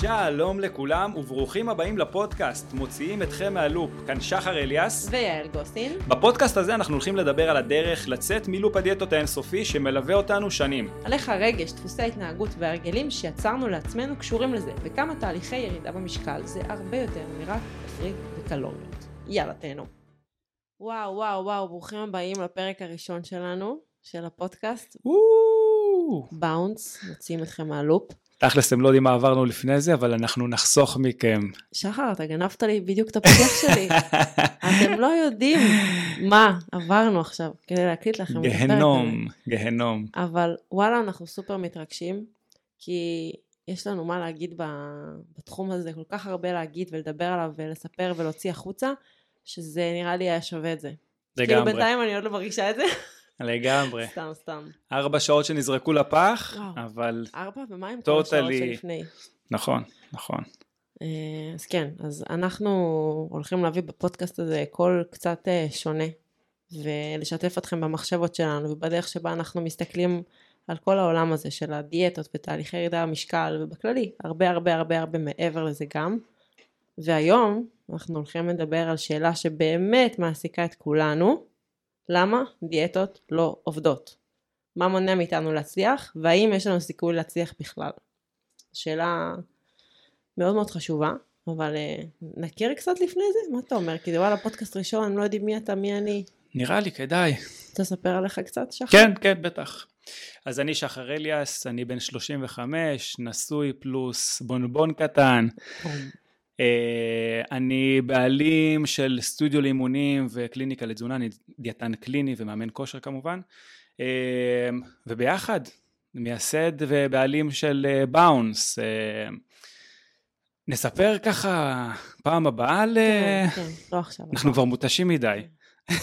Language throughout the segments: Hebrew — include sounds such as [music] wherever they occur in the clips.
שלום לכולם וברוכים הבאים לפודקאסט. מוציאים אתכם מהלופ. כאן שחר אליאס. ויעל גוסין. בפודקאסט הזה אנחנו הולכים לדבר על הדרך לצאת מלופ הדיאטות האינסופי שמלווה אותנו שנים. על איך הרגש, דפוסי ההתנהגות והרגלים שיצרנו לעצמנו קשורים לזה וכמה תהליכי ירידה במשקל זה הרבה יותר מרק תפריט וקלוריות. יאללה תהנו. וואו וואו וואו ברוכים הבאים לפרק הראשון שלנו של הפודקאסט. באונס מוציאים אתכם מהלופ תכלס אתם לא יודעים מה עברנו לפני זה אבל אנחנו נחסוך מכם שחר אתה גנבת לי בדיוק את הפתיח שלי [laughs] אתם לא יודעים מה עברנו עכשיו כדי להקליט לכם. גהנום גהנום אבל וואלה אנחנו סופר מתרגשים כי יש לנו מה להגיד בתחום הזה כל כך הרבה להגיד ולדבר עליו ולספר ולהוציא החוצה שזה נראה לי היה שווה את זה. כאילו לגמרי בינתיים אני עוד לא מרגישה את זה. לגמרי סתם סתם. ארבע שעות שנזרקו לפח וואו. אבל ארבע ומה עם כל השעות. שלפני? נכון נכון אה, אז כן, אז אנחנו הולכים להביא בפודקאסט הזה קול קצת אה, שונה ולשתף אתכם במחשבות שלנו ובדרך שבה אנחנו מסתכלים על כל העולם הזה של הדיאטות ותהליכי ירידה במשקל ובכללי הרבה הרבה הרבה הרבה מעבר לזה גם והיום אנחנו הולכים לדבר על שאלה שבאמת מעסיקה את כולנו למה דיאטות לא עובדות? מה מונע מאיתנו להצליח והאם יש לנו סיכוי להצליח בכלל? שאלה מאוד מאוד חשובה, אבל uh, נכיר קצת לפני זה? מה אתה אומר? כי זה וואלה פודקאסט ראשון, הם לא יודעים מי אתה, מי אני. נראה לי כדאי תספר עליך קצת, שחר? כן, כן, בטח. אז אני שחר אליאס, אני בן 35, נשוי פלוס בונבון קטן. אה, אני בעלים של סטודיו לאימונים וקליניקה לתזונה, אני דיאטן קליני ומאמן כושר כמובן. אה, וביחד, מייסד ובעלים של אה, באונס. נספר ככה פעם הבאה ל... כן, כן, לא עכשיו. אנחנו כבר מותשים מדי. [laughs]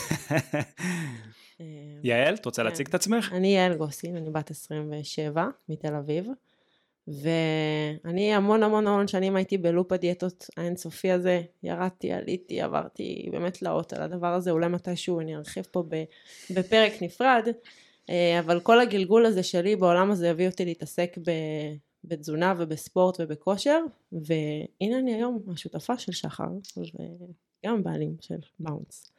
אה, יעל, את רוצה כן. להציג את עצמך? אני יעל גוסין, אני בת 27 מתל אביב, ואני המון המון המון שנים הייתי בלופ הדיאטות האינסופי הזה, ירדתי, עליתי, עברתי באמת תלאות על הדבר הזה, אולי מתישהו אני ארחיב פה בפרק נפרד, אה, אבל כל הגלגול הזה שלי בעולם הזה הביא אותי להתעסק. בתזונה ובספורט ובכושר, והנה אני היום השותפה של שחר, וגם בעלים של באונס.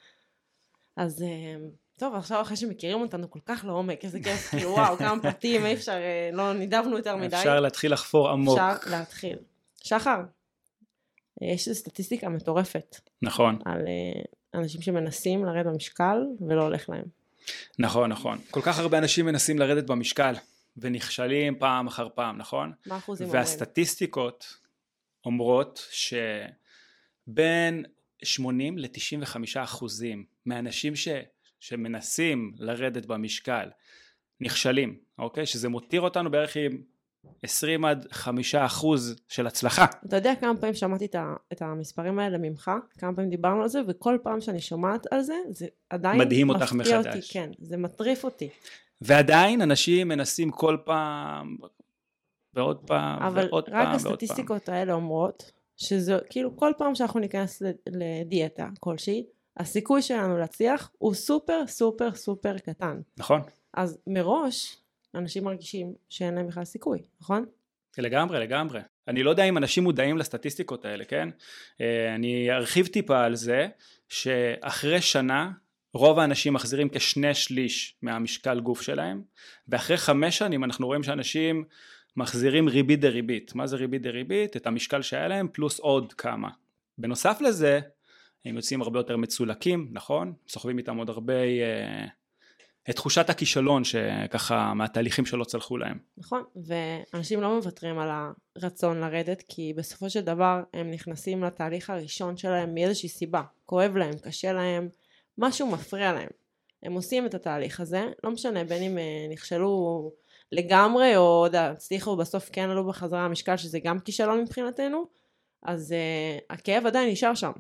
אז אה, טוב, עכשיו אחרי שמכירים אותנו כל כך לעומק, איזה כיף, כאילו וואו, כמה פרטים, אי אפשר, אה, לא נידבנו יותר מדי. אפשר להתחיל לחפור עמוק. אפשר להתחיל. שחר, אה, יש איזו סטטיסטיקה מטורפת נכון, על אה, אנשים שמנסים לרדת במשקל ולא הולך להם. נכון, נכון. כל כך הרבה אנשים מנסים לרדת במשקל, ונכשלים פעם אחר פעם, נכון? מה האחוזים אומרים? והסטטיסטיקות אומרות שבין 80 ל-95 אחוזים מהאנשים ש... שמנסים לרדת במשקל נכשלים, אוקיי? שזה מותיר אותנו בערך עם 20 עד 5 אחוז של הצלחה. אתה יודע כמה פעמים שמעתי את, ה, את המספרים האלה ממך, כמה פעמים דיברנו על זה, וכל פעם שאני שומעת על זה, זה עדיין מדהים אותך מפתיע מחדש. אותי, כן, זה מטריף אותי. ועדיין אנשים מנסים כל פעם ועוד פעם אבל ועוד רק פעם ועוד פעם. הסטטיסטיקות האלה אומרות, שזה כאילו כל פעם שאנחנו ניכנס לדיאטה כלשהי, הסיכוי שלנו להצליח הוא סופר סופר סופר קטן. נכון, אז מראש אנשים מרגישים שאין להם בכלל סיכוי, נכון? לגמרי, לגמרי. אני לא יודע אם אנשים מודעים לסטטיסטיקות האלה, כן? אה, אני ארחיב טיפה על זה, שאחרי שנה רוב האנשים מחזירים כשני שליש מהמשקל גוף שלהם, ואחרי חמש שנים אנחנו רואים שאנשים מחזירים ריבית דריבית. מה זה ריבית דריבית? את המשקל שהיה להם פלוס עוד כמה. בנוסף לזה, הם יוצאים הרבה יותר מצולקים, נכון? סוחבים איתם עוד הרבה... אה, את תחושת הכישלון שככה מהתהליכים שלא צלחו להם. נכון, ואנשים לא מוותרים על הרצון לרדת, כי בסופו של דבר הם נכנסים לתהליך הראשון שלהם מאיזושהי סיבה. כואב להם, קשה להם, משהו מפריע להם. הם עושים את התהליך הזה, לא משנה בין אם אה, נכשלו לגמרי, או הצליחו בסוף כן עלו בחזרה המשקל, שזה גם כישלון מבחינתנו, אז uh, הכאב עדיין נשאר שם.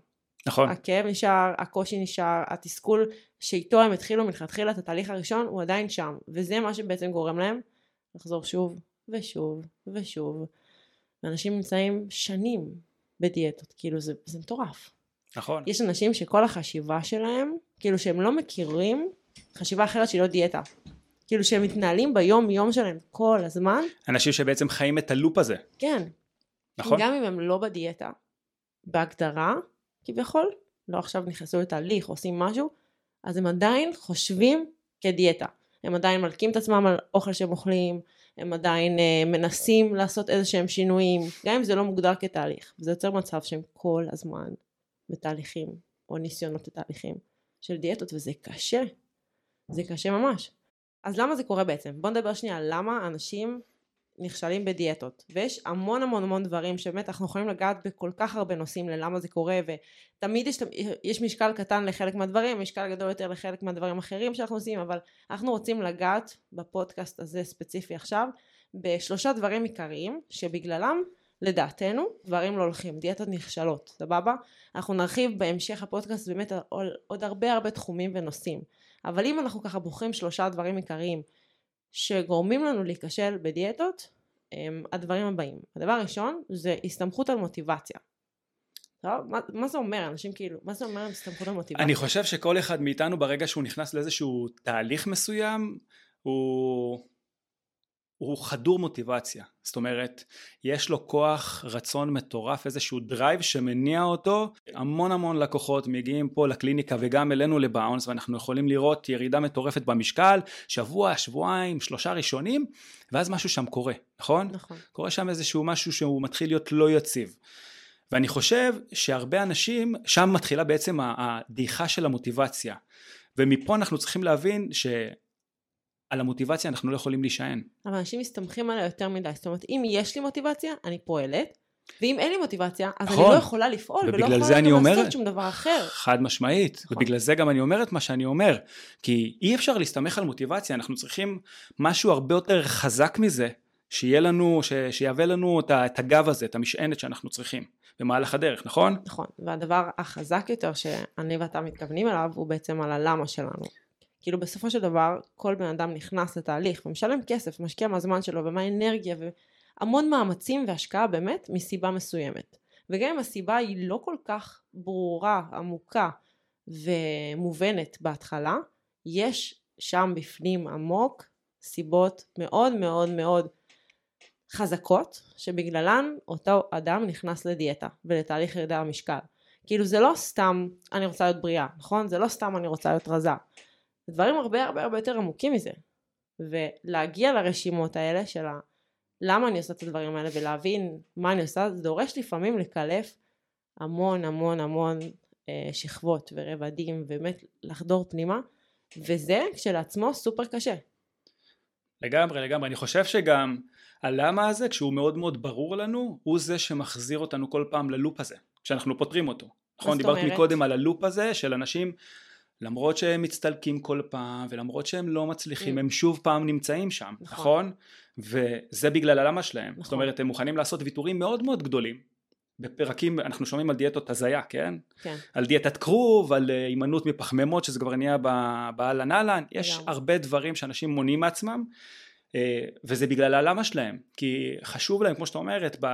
נכון, הכאב נשאר, הקושי נשאר, התסכול שאיתו הם התחילו מלכתחילה את התהליך הראשון הוא עדיין שם. וזה מה שבעצם גורם להם לחזור שוב ושוב ושוב. ואנשים נמצאים שנים בדיאטות כאילו זה, זה מטורף. נכון. יש אנשים שכל החשיבה שלהם כאילו שהם לא מכירים חשיבה אחרת שהיא לא דיאטה. כאילו שהם מתנהלים ביום יום שלהם כל הזמן. אנשים שבעצם חיים את הלופ הזה. כן. נכון? גם אם הם לא בדיאטה, בהגדרה, כביכול, לא עכשיו נכנסו לתהליך, עושים משהו, אז הם עדיין חושבים כדיאטה. הם עדיין מלקים את עצמם על אוכל שהם אוכלים, הם עדיין אה, מנסים לעשות איזה שהם שינויים, גם אם זה לא מוגדר כתהליך. זה יוצר מצב שהם כל הזמן בתהליכים, או ניסיונות לתהליכים של דיאטות, וזה קשה. זה קשה ממש. אז למה זה קורה בעצם? בוא נדבר שנייה למה אנשים נכשלים בדיאטות. ויש המון המון המון דברים שבאמת אנחנו יכולים לגעת בכל כך הרבה נושאים ללמה זה קורה, ותמיד יש, יש משקל קטן לחלק מהדברים, משקל גדול יותר לחלק מהדברים אחרים שאנחנו עושים, אבל אנחנו רוצים לגעת בפודקאסט הזה ספציפי עכשיו, בשלושה דברים עיקריים, שבגללם לדעתנו דברים לא הולכים, דיאטות נכשלות, סבבה? אנחנו נרחיב בהמשך הפודקאסט באמת על עוד הרבה הרבה תחומים ונושאים. אבל אם אנחנו ככה בוחרים שלושה דברים עיקריים שגורמים לנו להיכשל בדיאטות, הם הדברים הבאים. הדבר הראשון זה הסתמכות על מוטיבציה. טוב, מה, מה זה אומר? אנשים כאילו, מה זה אומר הסתמכות על מוטיבציה? אני חושב שכל אחד מאיתנו ברגע שהוא נכנס לאיזשהו תהליך מסוים, הוא... הוא חדור מוטיבציה, זאת אומרת יש לו כוח רצון מטורף איזשהו drive שמניע אותו. המון המון לקוחות מגיעים פה לקליניקה וגם אלינו לבאונס ואנחנו יכולים לראות ירידה מטורפת במשקל שבוע שבועיים שלושה ראשונים ואז משהו שם קורה נכון? נכון. קורה שם איזשהו משהו שהוא מתחיל להיות לא יציב. ואני חושב שהרבה אנשים שם מתחילה בעצם הדעיכה של המוטיבציה. ומפה אנחנו צריכים להבין ש... על המוטיבציה אנחנו לא יכולים להישען. אבל אנשים מסתמכים עליה יותר מדי, זאת אומרת אם יש לי מוטיבציה אני פועלת, ואם אין לי מוטיבציה אז נכון. אני לא יכולה לפעול ולא יכולה גם אומר, לעשות שום דבר אחר. חד משמעית, נכון. ובגלל זה גם אני אומר את מה שאני אומר, כי אי אפשר להסתמך על מוטיבציה, אנחנו צריכים משהו הרבה יותר חזק מזה, שיהיה לנו, ש... שיהווה לנו את הגב הזה, את המשענת שאנחנו צריכים. במהלך הדרך, נכון? נכון, והדבר החזק יותר שאני ואתה מתכוונים אליו הוא בעצם על הלמה שלנו. כאילו בסופו של דבר כל בן אדם נכנס לתהליך ומשלם כסף, משקיע מהזמן שלו ומהאנרגיה והמון מאמצים והשקעה באמת מסיבה מסוימת. וגם אם הסיבה היא לא כל כך ברורה, עמוקה ומובנת בהתחלה, יש שם בפנים עמוק סיבות מאוד מאוד מאוד חזקות שבגללן אותו אדם נכנס לדיאטה ולתהליך ירידה המשקל. כאילו זה לא סתם אני רוצה להיות בריאה, נכון? זה לא סתם אני רוצה להיות רזה. זה דברים הרבה הרבה הרבה יותר עמוקים מזה. ולהגיע לרשימות האלה של ה... למה אני עושה את הדברים האלה ולהבין מה אני עושה, זה דורש לפעמים לקלף המון המון המון אה, שכבות ורבדים, ובאמת לחדור פנימה, וזה כשלעצמו סופר קשה. לגמרי לגמרי, אני חושב שגם הלמה הזה כשהוא מאוד מאוד ברור לנו, הוא זה שמחזיר אותנו כל פעם ללופ הזה, כשאנחנו פותרים אותו. נכון, דיברת מקודם על הלופ הזה של אנשים למרות שהם מצטלקים כל פעם ולמרות שהם לא מצליחים mm. הם שוב פעם נמצאים שם נכון, נכון? וזה בגלל הלמה שלהם נכון. זאת אומרת הם מוכנים לעשות ויתורים מאוד מאוד גדולים בפרקים אנחנו שומעים על דיאטות הזיה כן? כן על דיאטת כרוב על אה, הימנעות מפחמימות שזה כבר נהיה באהלן אהלן יש הרבה דברים שאנשים מונעים מעצמם אה, וזה בגלל הלמה שלהם כי חשוב להם כמו שאתה אומרת ב...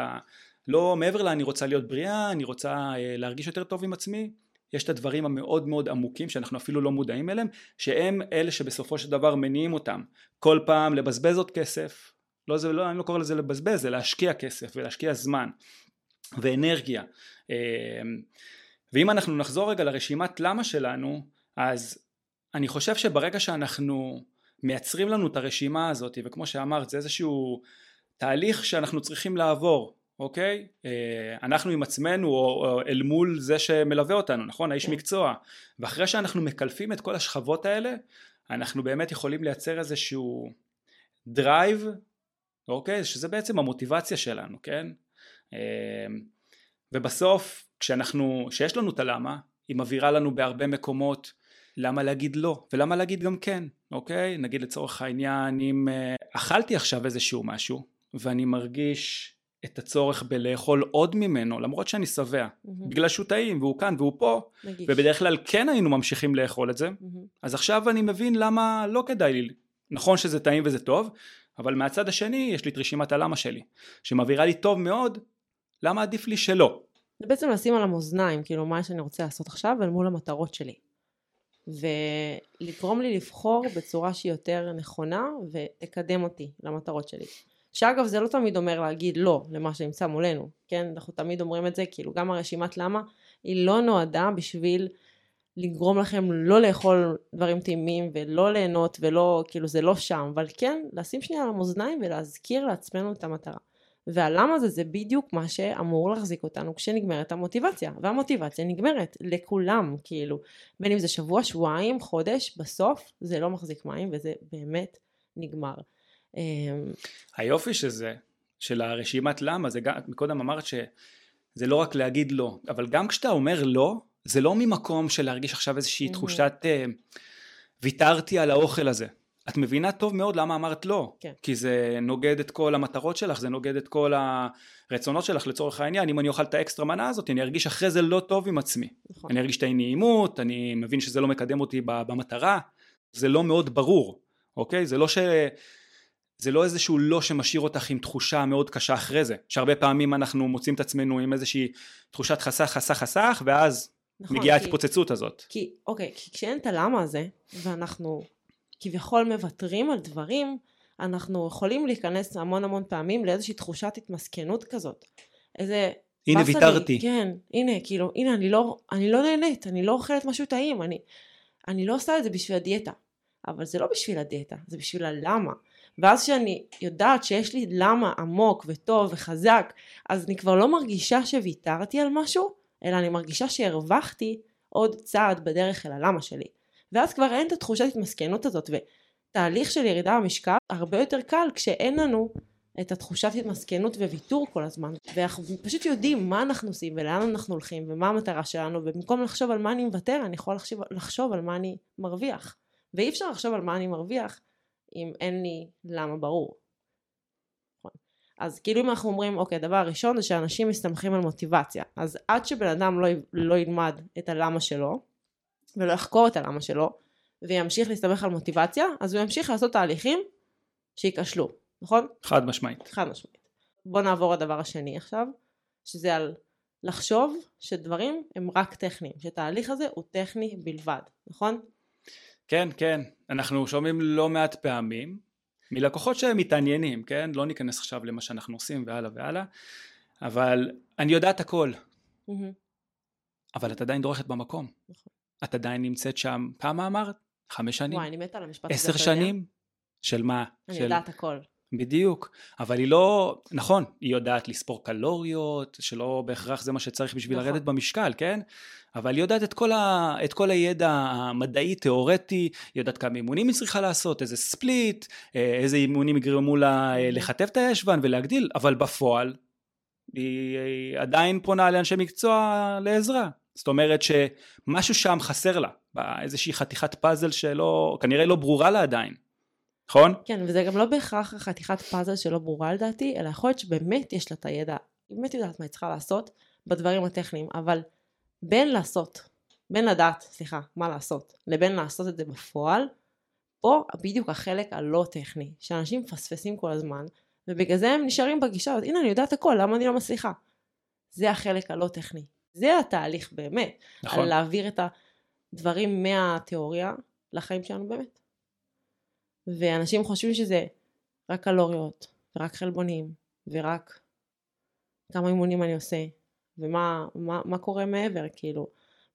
לא מעבר לה אני רוצה להיות בריאה אני רוצה אה, להרגיש יותר טוב עם עצמי יש את הדברים המאוד מאוד עמוקים שאנחנו אפילו לא מודעים אליהם שהם אלה שבסופו של דבר מניעים אותם. כל פעם לבזבז עוד כסף לא זה לא אני לא קורא לזה לבזבז זה להשקיע כסף ולהשקיע זמן ואנרגיה. אמ, ואם אנחנו נחזור רגע לרשימת למה שלנו אז אני חושב שברגע שאנחנו מייצרים לנו את הרשימה הזאת וכמו שאמרת זה איזשהו תהליך שאנחנו צריכים לעבור אוקיי? אה, אנחנו עם עצמנו או, או אל מול זה שמלווה אותנו, נכון? האיש כן. מקצוע. ואחרי שאנחנו מקלפים את כל השכבות האלה, אנחנו באמת יכולים לייצר איזשהו drive, אוקיי? שזה בעצם המוטיבציה שלנו, כן? אה, ובסוף, כשאנחנו, כשיש לנו את הלמה, היא מבהירה לנו בהרבה מקומות למה להגיד לא, ולמה להגיד גם כן, אוקיי? נגיד לצורך העניין, אם אה, אכלתי עכשיו איזשהו משהו, ואני מרגיש את הצורך בלאכול עוד ממנו למרות שאני שבע mm-hmm. בגלל שהוא טעים והוא כאן והוא פה נגיש. ובדרך כלל כן היינו ממשיכים לאכול את זה mm-hmm. אז עכשיו אני מבין למה לא כדאי לי נכון שזה טעים וזה טוב אבל מהצד השני יש לי את רשימת הלמה שלי שמבהירה לי טוב מאוד למה עדיף לי שלא זה בעצם לשים על המאזניים כאילו מה שאני רוצה לעשות עכשיו אל מול המטרות שלי ולגרום לי לבחור בצורה שהיא יותר נכונה ותקדם אותי למטרות שלי שאגב זה לא תמיד אומר להגיד לא למה שנמצא מולנו, כן? אנחנו תמיד אומרים את זה, כאילו גם הרשימת למה היא לא נועדה בשביל לגרום לכם לא לאכול דברים טעימים ולא ליהנות ולא, כאילו זה לא שם, אבל כן לשים שנייה על המאזניים ולהזכיר לעצמנו את המטרה. והלמה זה זה בדיוק מה שאמור להחזיק אותנו כשנגמרת המוטיבציה, והמוטיבציה נגמרת לכולם, כאילו, בין אם זה שבוע, שבועיים, חודש, בסוף זה לא מחזיק מים וזה באמת נגמר. אמ, היופי שזה, של הרשימת למה, זה גם, קודם אמרת שזה לא רק להגיד לא, אבל גם כשאתה אומר לא, זה לא ממקום של להרגיש עכשיו איזושהי תחושת uh, ויתרתי על האוכל הזה. את מבינה טוב מאוד למה אמרת לא, כן. כי זה נוגד את כל המטרות שלך, זה נוגד את כל הרצונות שלך לצורך העניין, אם אני אוכל את האקסטרה מנה הזאת, אני ארגיש אחרי זה לא טוב עם עצמי. נכון. אני ארגיש את האי נעימות, אני מבין שזה לא מקדם אותי במטרה, זה לא מאוד ברור, אוקיי? זה לא ש... זה לא איזשהו לא שמשאיר אותך עם תחושה מאוד קשה אחרי זה, שהרבה פעמים אנחנו מוצאים את עצמנו עם איזושהי תחושת חסך חסך חסך ואז נכון, מגיעה כי- ההתפוצצות הזאת. כי, אוקיי, כי כשאין את הלמה הזה, ואנחנו כביכול מוותרים על דברים, אנחנו יכולים להיכנס המון המון פעמים לאיזושהי תחושת התמסכנות כזאת. איזה... הנה לי, ויתרתי. כן, הנה, כאילו, הנה, אני לא, אני לא נהנית, אני לא אוכלת משהו טעים, אני, אני לא עושה את זה בשביל הדיאטה. אבל זה לא בשביל הדיאטה, זה בשביל הלמה. ואז כשאני יודעת שיש לי למה עמוק וטוב וחזק, אז אני כבר לא מרגישה שוויתרתי על משהו, אלא אני מרגישה שהרווחתי עוד צעד בדרך אל הלמה שלי. ואז כבר אין את התחושת התמסכנות הזאת, ותהליך של ירידה במשקל הרבה יותר קל כשאין לנו את התחושת התמסכנות וויתור כל הזמן, ואנחנו פשוט יודעים מה אנחנו עושים ולאן אנחנו הולכים ומה המטרה שלנו, ובמקום לחשוב על מה אני מוותר, אני יכול לחשוב, לחשוב על מה אני מרוויח. ואי אפשר לחשוב על מה אני מרוויח אם אין לי למה ברור. נכון. אז כאילו אם אנחנו אומרים, אוקיי, הדבר הראשון זה שאנשים מסתמכים על מוטיבציה. אז עד שבן אדם לא, לא ילמד את הלמה שלו, ולא יחקור את הלמה שלו, וימשיך להסתמך על מוטיבציה, אז הוא ימשיך לעשות תהליכים שייכשלו, נכון? חד משמעית. חד משמעית. בוא נעבור לדבר השני עכשיו, שזה על לחשוב שדברים הם רק טכניים, שתהליך הזה הוא טכני בלבד, נכון? כן, כן, אנחנו שומעים לא מעט פעמים מלקוחות שהם מתעניינים, כן? לא ניכנס עכשיו למה שאנחנו עושים והלאה והלאה, אבל אני יודעת הכל. אבל את עדיין דורכת במקום. נכון. את עדיין נמצאת שם, כמה אמרת? חמש שנים? וואי, אני מתה על המשפט הזה. עשר יודע? שנים? של מה? אני של... יודעת הכל. בדיוק, אבל היא לא, נכון, היא יודעת לספור קלוריות, שלא בהכרח זה מה שצריך בשביל נכון. לרדת במשקל, כן? אבל היא יודעת את כל, ה, את כל הידע המדעי, תיאורטי, היא יודעת כמה אימונים היא צריכה לעשות, איזה ספליט, אה, איזה אימונים יגרמו לה אה, לכתב את הישבן ולהגדיל, אבל בפועל היא, היא עדיין פונה לאנשי מקצוע לעזרה. זאת אומרת שמשהו שם חסר לה, איזושהי חתיכת פאזל שלא, כנראה לא ברורה לה עדיין, נכון? כן, וזה גם לא בהכרח חתיכת פאזל שלא ברורה לדעתי, אלא יכול להיות שבאמת יש לה את הידע, היא באמת יודעת מה היא צריכה לעשות בדברים הטכניים, אבל בין לעשות, בין לדעת, סליחה, מה לעשות, לבין לעשות את זה בפועל, פה בדיוק החלק הלא טכני, שאנשים מפספסים כל הזמן, ובגלל זה הם נשארים בגישה הזאת, הנה אני יודעת הכל, למה אני לא מצליחה? זה החלק הלא טכני. זה התהליך באמת, נכון. על להעביר את הדברים מהתיאוריה לחיים שלנו באמת. ואנשים חושבים שזה רק קלוריות, ורק חלבונים, ורק כמה אימונים אני עושה, ומה מה, מה קורה מעבר, כאילו,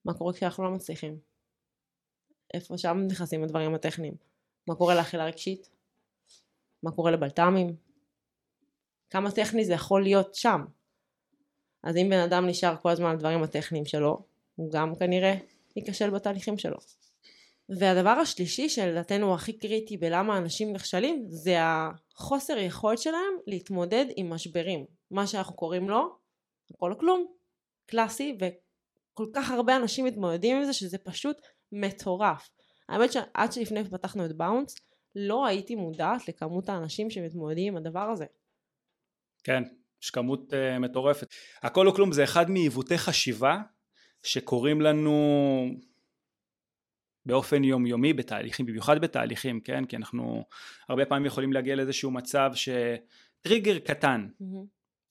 מה קורה כשאנחנו לא מצליחים. איפה שם נכנסים הדברים הטכניים. מה קורה לאכילה רגשית? מה קורה לבלת"מים? כמה טכני זה יכול להיות שם. אז אם בן אדם נשאר כל הזמן על הדברים הטכניים שלו, הוא גם כנראה ייכשל בתהליכים שלו. והדבר השלישי שלדעתנו הוא הכי קריטי בלמה אנשים נכשלים זה החוסר יכולת שלהם להתמודד עם משברים. מה שאנחנו קוראים לו הכל או כלום. קלאסי וכל כך הרבה אנשים מתמודדים עם זה שזה פשוט מטורף. האמת שעד שלפני פתחנו את באונס לא הייתי מודעת לכמות האנשים שמתמודדים עם הדבר הזה. כן, יש כמות uh, מטורפת. הכל או כלום זה אחד מעיוותי חשיבה שקורים לנו באופן יומיומי בתהליכים, במיוחד בתהליכים, כן? כי אנחנו הרבה פעמים יכולים להגיע לאיזשהו מצב שטריגר קטן,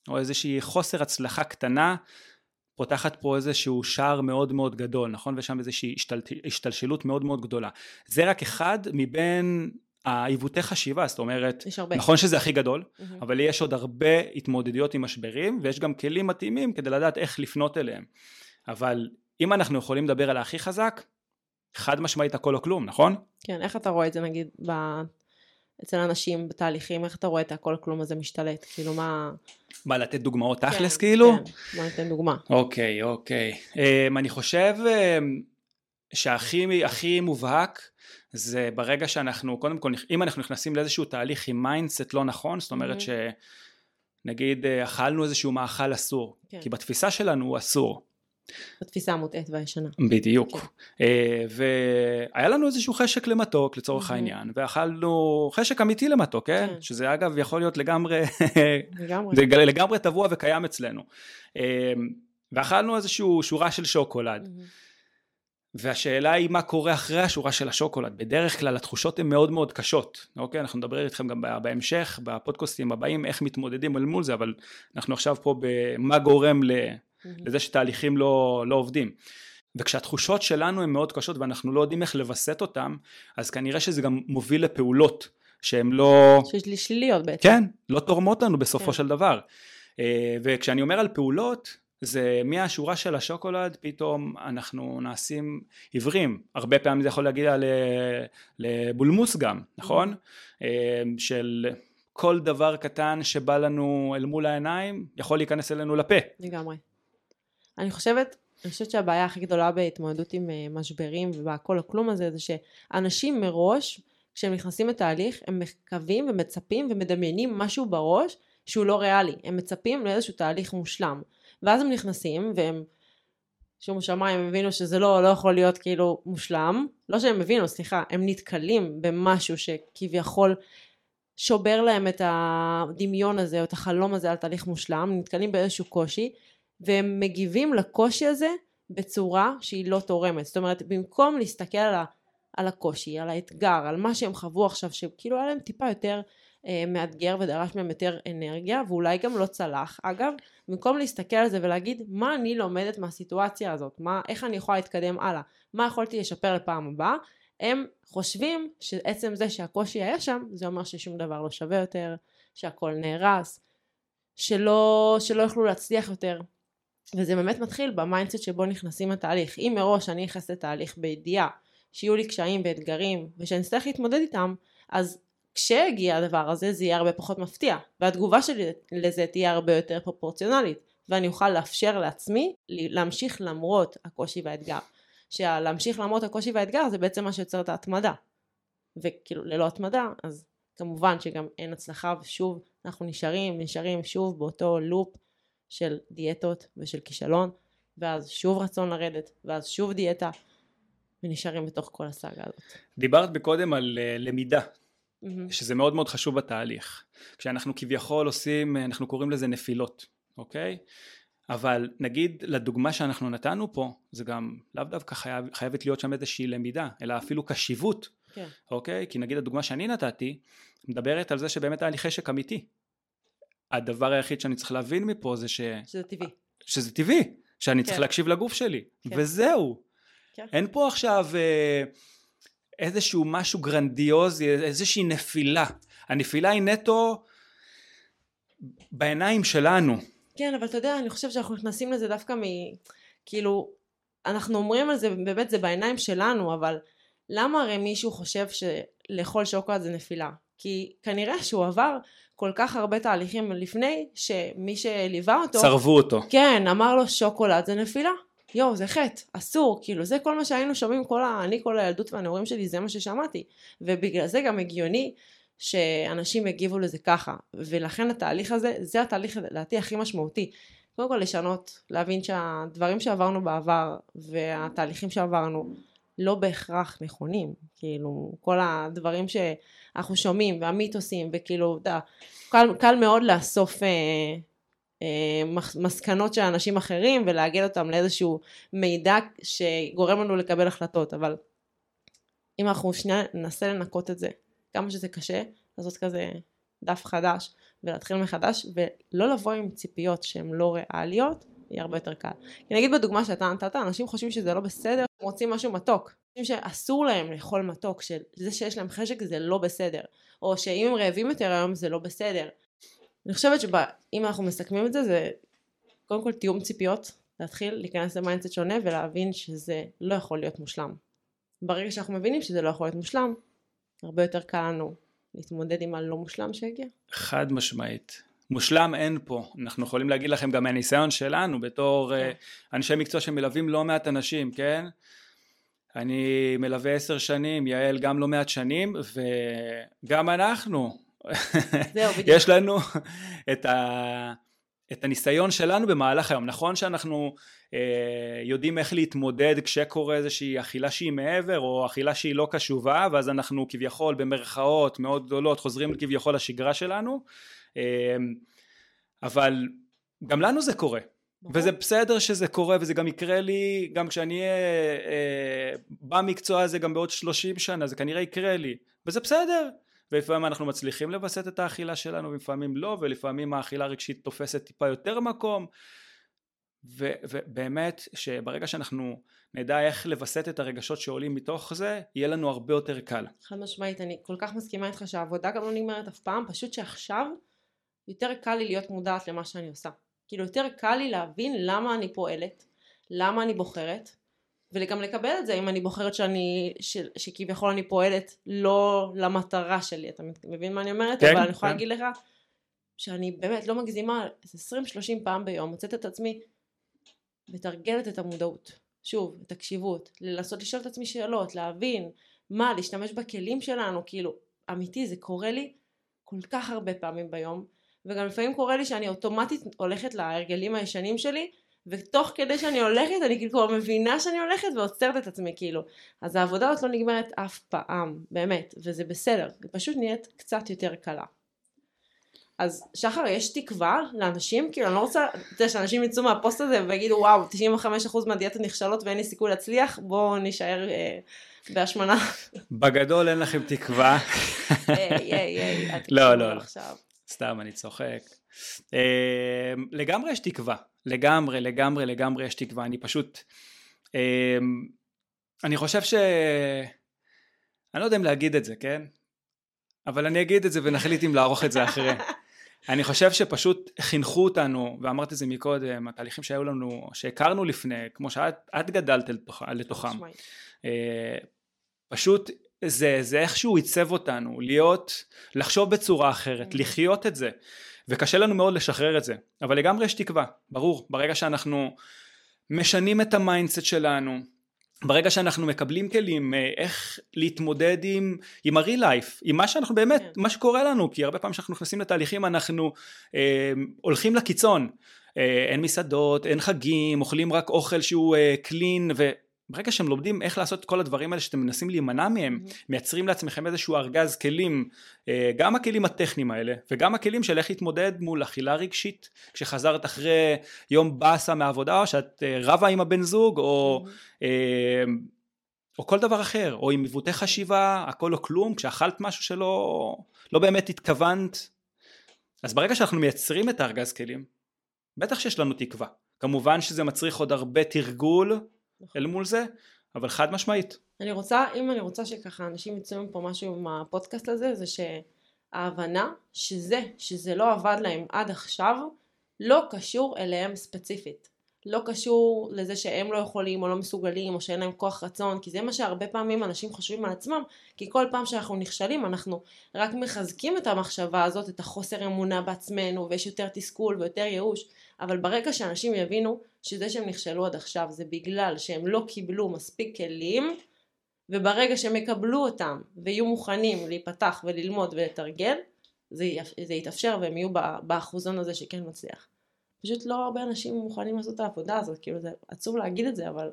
או איזושהי חוסר הצלחה קטנה, פותחת פה איזשהו שער מאוד מאוד גדול, נכון? ושם איזושהי השתל... השתלשלות מאוד מאוד גדולה. זה רק אחד מבין העיוותי חשיבה, זאת אומרת, יש הרבה. נכון שזה הכי גדול, מהמם. אבל יש עוד הרבה התמודדויות עם משברים, ויש גם כלים מתאימים כדי לדעת איך לפנות אליהם. אבל אם אנחנו יכולים לדבר על הכי חזק, חד משמעית הכל או כלום, נכון? כן, איך אתה רואה את זה נגיד ב... אצל אנשים בתהליכים, איך אתה רואה את הכל כלום הזה משתלט? כאילו מה... מה, לתת דוגמאות תכלס כן, כאילו? כן, בוא ניתן דוגמה. אוקיי, אוקיי. אמ, אני חושב אמ, שהכי הכי מובהק זה ברגע שאנחנו, קודם כל, אם אנחנו נכנסים לאיזשהו תהליך עם mindset לא נכון, זאת אומרת מהמם. שנגיד אה, אכלנו איזשהו מאכל אסור, כן. כי בתפיסה שלנו הוא אסור, בתפיסה המוטעית והישנה. בדיוק. כן. אה, והיה לנו איזשהו חשק למתוק לצורך מהמם. העניין, ואכלנו חשק אמיתי למתוק, כן? כן. שזה אגב יכול להיות לגמרי לגמרי. לגמרי טבוע וקיים אצלנו. אה, ואכלנו איזשהו שורה של שוקולד, מהמם. והשאלה היא מה קורה אחרי השורה של השוקולד. בדרך כלל התחושות הן מאוד מאוד קשות, אוקיי? אנחנו נדבר איתכם גם בהמשך, בפודקאסטים הבאים, איך מתמודדים אל מול זה, אבל אנחנו עכשיו פה במה גורם. לזה שתהליכים לא, לא עובדים. וכשהתחושות שלנו הן מאוד קשות ואנחנו לא יודעים איך לווסת אותן, אז כנראה שזה גם מוביל לפעולות שהן לא... שיש לי שליליות בעצם. כן, לא תורמות לנו בסופו כן. של דבר. אה, וכשאני אומר על פעולות, זה מהשורה של השוקולד פתאום אנחנו נעשים עיוורים. הרבה פעמים זה יכול להגיע לבולמוס גם, נכון? אה, של כל דבר קטן שבא לנו אל מול העיניים יכול להיכנס אלינו לפה. לגמרי. אני חושבת, אני חושבת שהבעיה הכי גדולה בהתמודדות עם אה, משברים ובהכל או כלום הזה, זה שאנשים מראש, כשהם נכנסים לתהליך, הם מקווים ומצפים ומדמיינים משהו בראש שהוא לא ריאלי. הם מצפים לאיזשהו תהליך מושלם. ואז הם נכנסים והם, שומו שמיים, הם הבינו שזה לא, לא יכול להיות כאילו מושלם. לא שהם הבינו, סליחה, הם נתקלים במשהו שכביכול שובר להם את הדמיון הזה או את החלום הזה על תהליך מושלם, נתקלים באיזשהו קושי, והם מגיבים לקושי הזה בצורה שהיא לא תורמת. זאת אומרת, במקום להסתכל על, ה, על הקושי, על האתגר, על מה שהם חוו עכשיו, שכאילו היה להם טיפה יותר אה, מאתגר ודרש מהם יותר אנרגיה, ואולי גם לא צלח, אגב, במקום להסתכל על זה ולהגיד, מה אני לומדת מהסיטואציה הזאת? מה, איך אני יכולה להתקדם הלאה? מה יכולתי לשפר לפעם הבאה? הם חושבים שעצם זה שהקושי היה שם, זה אומר ששום דבר לא שווה יותר, שהכל נהרס, שלא, שלא יוכלו להצליח יותר. וזה באמת מתחיל ב mindset שבו נכנסים לתהליך. אם מראש אני נכנסת לתהליך בידיעה שיהיו לי קשיים ואתגרים ושאני אצטרך להתמודד איתם, אז כשהגיע הדבר הזה זה יהיה הרבה פחות מפתיע, והתגובה שלי לזה תהיה הרבה יותר פרופורציונלית, ואני אוכל לאפשר לעצמי להמשיך למרות הקושי והאתגר. שלהמשיך למרות הקושי והאתגר זה בעצם מה שיוצר את ההתמדה. וכאילו ללא התמדה אז כמובן שגם אין הצלחה ושוב אנחנו נשארים נשארים שוב באותו לופ של דיאטות ושל כישלון ואז שוב רצון לרדת ואז שוב דיאטה ונשארים בתוך כל הסאגה הזאת. דיברת מקודם על אה, למידה, מהמם. שזה מאוד מאוד חשוב בתהליך. כשאנחנו כביכול עושים, אה, אנחנו קוראים לזה נפילות, אוקיי? אבל נגיד לדוגמה שאנחנו נתנו פה, זה גם לאו דווקא חייב, חייבת להיות שם איזושהי למידה, אלא אפילו קשיבות, כן. אוקיי? כי נגיד הדוגמה שאני נתתי, מדברת על זה שבאמת היה לי חשק אמיתי. הדבר היחיד שאני צריך להבין מפה זה ש... שזה טבעי. שזה טבעי, שאני צריך כן. להקשיב לגוף שלי, כן. וזהו. כן. אין פה עכשיו אה, איזשהו משהו גרנדיוזי, איזושהי נפילה. הנפילה היא נטו בעיניים שלנו. כן, אבל אתה יודע, אני חושבת שאנחנו נכנסים לזה דווקא מ... כאילו, אנחנו אומרים על זה, באמת זה בעיניים שלנו, אבל למה הרי מישהו חושב שלאכול שוקולד זה נפילה? כי כנראה שהוא עבר כל כך הרבה תהליכים לפני שמי שליווה אותו, צרבו אותו. כן, אמר לו שוקולד זה נפילה. יואו, זה חטא, אסור, כאילו זה כל מה שהיינו שומעים כל ה... אני כל הילדות והנעורים שלי זה מה ששמעתי. ובגלל זה גם הגיוני שאנשים יגיבו לזה ככה. ולכן התהליך הזה, זה התהליך לדעתי הכי משמעותי. קודם כל לשנות, להבין שהדברים שעברנו בעבר והתהליכים שעברנו לא בהכרח נכונים. כאילו, כל הדברים שאנחנו שומעים והמיתוסים וכאילו, אתה קל, קל מאוד לאסוף אה, אה, מסקנות של אנשים אחרים ולעגל אותם לאיזשהו מידע שגורם לנו לקבל החלטות, אבל אם אנחנו שנייה ננסה לנקות את זה, כמה שזה קשה, לעשות כזה דף חדש ולהתחיל מחדש ולא לבוא עם ציפיות שהן לא ריאליות, יהיה הרבה יותר קל. כי נגיד בדוגמה שאתה נתת, אנשים חושבים שזה לא בסדר רוצים משהו מתוק. שאסור להם לאכול מתוק, שזה שיש להם חשק זה לא בסדר, או שאם הם רעבים יותר היום זה לא בסדר. אני חושבת שאם אנחנו מסכמים את זה, זה קודם כל תיאום ציפיות, להתחיל להיכנס ל mindset שונה ולהבין שזה לא יכול להיות מושלם. ברגע שאנחנו מבינים שזה לא יכול להיות מושלם, הרבה יותר קל לנו להתמודד עם הלא מושלם שהגיע. חד משמעית. מושלם אין פה, אנחנו יכולים להגיד לכם גם מהניסיון שלנו בתור כן. uh, אנשי מקצוע שמלווים לא מעט אנשים, כן? אני מלווה עשר שנים, יעל גם לא מעט שנים, וגם אנחנו, זהו, יש לנו את, ה, את הניסיון שלנו במהלך היום. נכון שאנחנו אה, יודעים איך להתמודד כשקורה איזושהי אכילה שהיא מעבר, או אכילה שהיא לא קשובה, ואז אנחנו כביכול במרכאות מאוד גדולות חוזרים כביכול לשגרה שלנו, אה, אבל גם לנו זה קורה. וזה בסדר שזה קורה וזה גם יקרה לי גם כשאני אהיה אה, במקצוע הזה גם בעוד 30 שנה זה כנראה יקרה לי וזה בסדר ולפעמים אנחנו מצליחים לווסת את האכילה שלנו ולפעמים לא ולפעמים האכילה הרגשית תופסת טיפה יותר מקום ו, ובאמת שברגע שאנחנו נדע איך לווסת את הרגשות שעולים מתוך זה יהיה לנו הרבה יותר קל. חד משמעית אני כל כך מסכימה איתך שהעבודה גם לא נגמרת אף פעם פשוט שעכשיו יותר קל לי להיות מודעת למה שאני עושה כאילו יותר קל לי להבין למה אני פועלת, למה אני בוחרת, וגם לקבל את זה אם אני בוחרת שאני, ש, שכביכול אני פועלת לא למטרה שלי, אתה מבין מה אני אומרת? כן, אבל אני יכולה כן. להגיד לך שאני באמת לא מגזימה, איזה 20-30 פעם ביום מוצאת את עצמי מתרגלת את המודעות, שוב, את הקשיבות, לנסות לשאול את עצמי שאלות, להבין מה, להשתמש בכלים שלנו, כאילו, אמיתי, זה קורה לי כל כך הרבה פעמים ביום, וגם לפעמים קורה לי שאני אוטומטית הולכת להרגלים הישנים שלי ותוך כדי שאני הולכת אני כאילו כבר מבינה שאני הולכת ועוצרת את עצמי כאילו. אז העבודה הזאת לא נגמרת אף פעם באמת וזה בסדר היא פשוט נהיית קצת יותר קלה. אז שחר יש תקווה לאנשים? כאילו אני לא רוצה אתה יודע, שאנשים יצאו מהפוסט הזה ויגידו וואו 95% מהדיאטות נכשלות ואין לי סיכוי להצליח בואו נישאר אה, בהשמנה. בגדול אין לכם תקווה. [laughs] לא לא לא סתם, אני צוחק. אמ, לגמרי יש תקווה, לגמרי, לגמרי, לגמרי יש תקווה. אני פשוט... אמ, אני חושב ש... אני לא יודע אם להגיד את זה, כן? אבל אני אגיד את זה ונחליט אם לערוך את זה אחרי. [laughs] אני חושב שפשוט חינכו אותנו, ואמרת את זה מקודם, התהליכים שהיו לנו, שהכרנו לפני, כמו שאת גדלת לתוכם. אה, פשוט זה, זה איכשהו עיצב אותנו, להיות, לחשוב בצורה אחרת, mm. לחיות את זה, וקשה לנו מאוד לשחרר את זה, אבל לגמרי יש תקווה, ברור, ברגע שאנחנו משנים את המיינדסט שלנו, ברגע שאנחנו מקבלים כלים אה, איך להתמודד עם, עם ה-real life, עם מה שאנחנו באמת, yeah. כן. מה שקורה לנו, כי הרבה פעמים כשאנחנו נכנסים לתהליכים אנחנו אה, הולכים לקיצון, אה, אין מסעדות, אין חגים, אוכלים רק אוכל שהוא קלין, אה, ברגע שהם לומדים איך לעשות את כל הדברים האלה שאתם מנסים להימנע מהם, mm-hmm. מייצרים לעצמכם איזשהו ארגז כלים, אה, גם הכלים הטכניים האלה וגם הכלים של איך להתמודד מול אכילה רגשית, כשחזרת אחרי יום באסה מהעבודה, או שאת אה, רבה עם הבן זוג, או, mm-hmm. או כל דבר אחר, או עם עיוותי חשיבה, הכל או כלום, כשאכלת משהו שלא לא באמת התכוונת. אז ברגע שאנחנו מייצרים את הארגז כלים, בטח שיש לנו תקווה. כמובן שזה מצריך עוד הרבה תרגול נכון. אל מול זה, אבל חד משמעית. אני רוצה, אם אני רוצה שככה אנשים יצאו מפה משהו מהפודקאסט הזה, זה שההבנה שזה, שזה לא עבד להם עד עכשיו, לא קשור אליהם ספציפית. לא קשור לזה שהם לא יכולים או לא מסוגלים או שאין להם כוח רצון כי זה מה שהרבה פעמים אנשים חושבים על עצמם כי כל פעם שאנחנו נכשלים אנחנו רק מחזקים את המחשבה הזאת את החוסר אמונה בעצמנו ויש יותר תסכול ויותר ייאוש אבל ברגע שאנשים יבינו שזה שהם נכשלו עד עכשיו זה בגלל שהם לא קיבלו מספיק כלים וברגע שהם יקבלו אותם ויהיו מוכנים להיפתח וללמוד ולתרגל זה, זה יתאפשר והם יהיו באחוזון הזה שכן מצליח. פשוט לא הרבה אנשים מוכנים לעשות את העבודה הזאת, כאילו זה עצוב להגיד את זה, אבל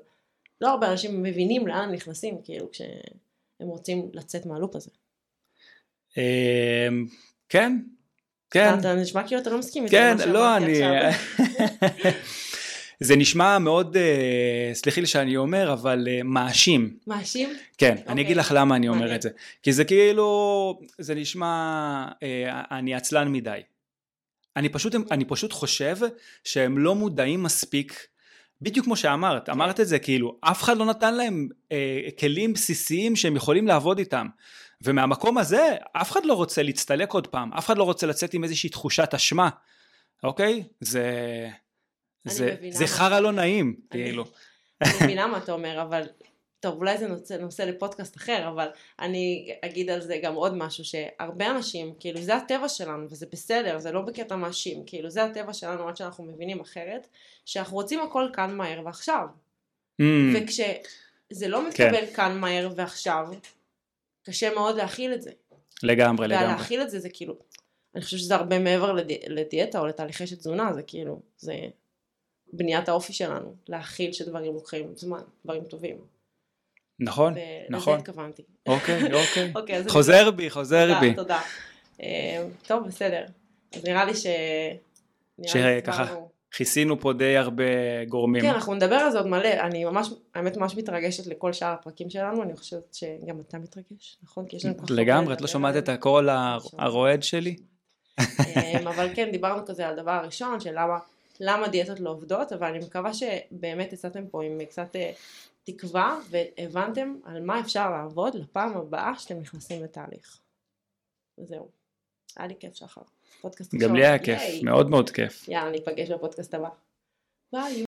לא הרבה אנשים מבינים לאן הם נכנסים, כאילו כשהם רוצים לצאת מהלופ הזה. אמ, כן, כן. אתה נשמע כאילו אתה לא מסכים איתי. כן, לא, אני... [laughs] זה נשמע מאוד, uh, סלחי לי שאני אומר, אבל uh, מאשים. מאשים? כן, okay. אני אגיד אוקיי. לך למה אני אומר okay. את זה. כי זה כאילו, זה נשמע, uh, אני עצלן מדי. אני פשוט, אני פשוט חושב שהם לא מודעים מספיק בדיוק כמו שאמרת, אמרת את זה כאילו, אף אחד לא נתן להם אה, כלים בסיסיים שהם יכולים לעבוד איתם. ומהמקום הזה, אף אחד לא רוצה להצטלק עוד פעם, אף אחד לא רוצה לצאת עם איזושהי תחושת אשמה, אוקיי? זה... זה, זה חרא לא נעים, כאילו. אני מבינה מה אתה אומר, אבל טוב, אולי זה נושא, נושא לפודקאסט אחר, אבל אני אגיד על זה גם עוד משהו, שהרבה אנשים, כאילו זה הטבע שלנו, וזה בסדר, זה לא בקטע מאשים, כאילו זה הטבע שלנו עד שאנחנו מבינים אחרת, שאנחנו רוצים הכל כאן מהר ועכשיו. Mm. וכשזה לא מתקבל כן. כאן מהר ועכשיו, קשה מאוד להכיל את זה. לגמרי, לגמרי. ולהכיל את זה זה כאילו, אני חושבת שזה הרבה מעבר לדי, לדיאטה או לתהליכי של תזונה, זה כאילו, זה בניית האופי שלנו, להכיל שדברים לוקחים זמן, דברים טובים. נכון, נכון. ולזה התכוונתי. אוקיי, אוקיי. [laughs] אוקיי חוזר בי, חוזר תודה, בי. תודה. אה, טוב, בסדר. אז נראה לי ש... שככה כיסינו פה די הרבה גורמים. כן, אנחנו נדבר על זה עוד מלא. אני ממש, האמת ממש מתרגשת לכל שאר הפרקים שלנו, אני חושבת שגם אתה מתרגש, נכון? כי יש לנו ככה... לגמרי, את לא שומעת את הקול הרועד שלי? אה, [laughs] אבל כן, דיברנו כזה על הדבר הראשון, של למה... למה דיאטות לא עובדות, אבל אני מקווה שבאמת יצאתם פה עם קצת אה, תקווה והבנתם על מה אפשר לעבוד לפעם הבאה שאתם נכנסים לתהליך. וזהו. היה לי כיף שחר. פודקאסט גם לי היה כיף, מאוד מאוד כיף. יאללה, ניפגש בפודקאסט הבא. ביי.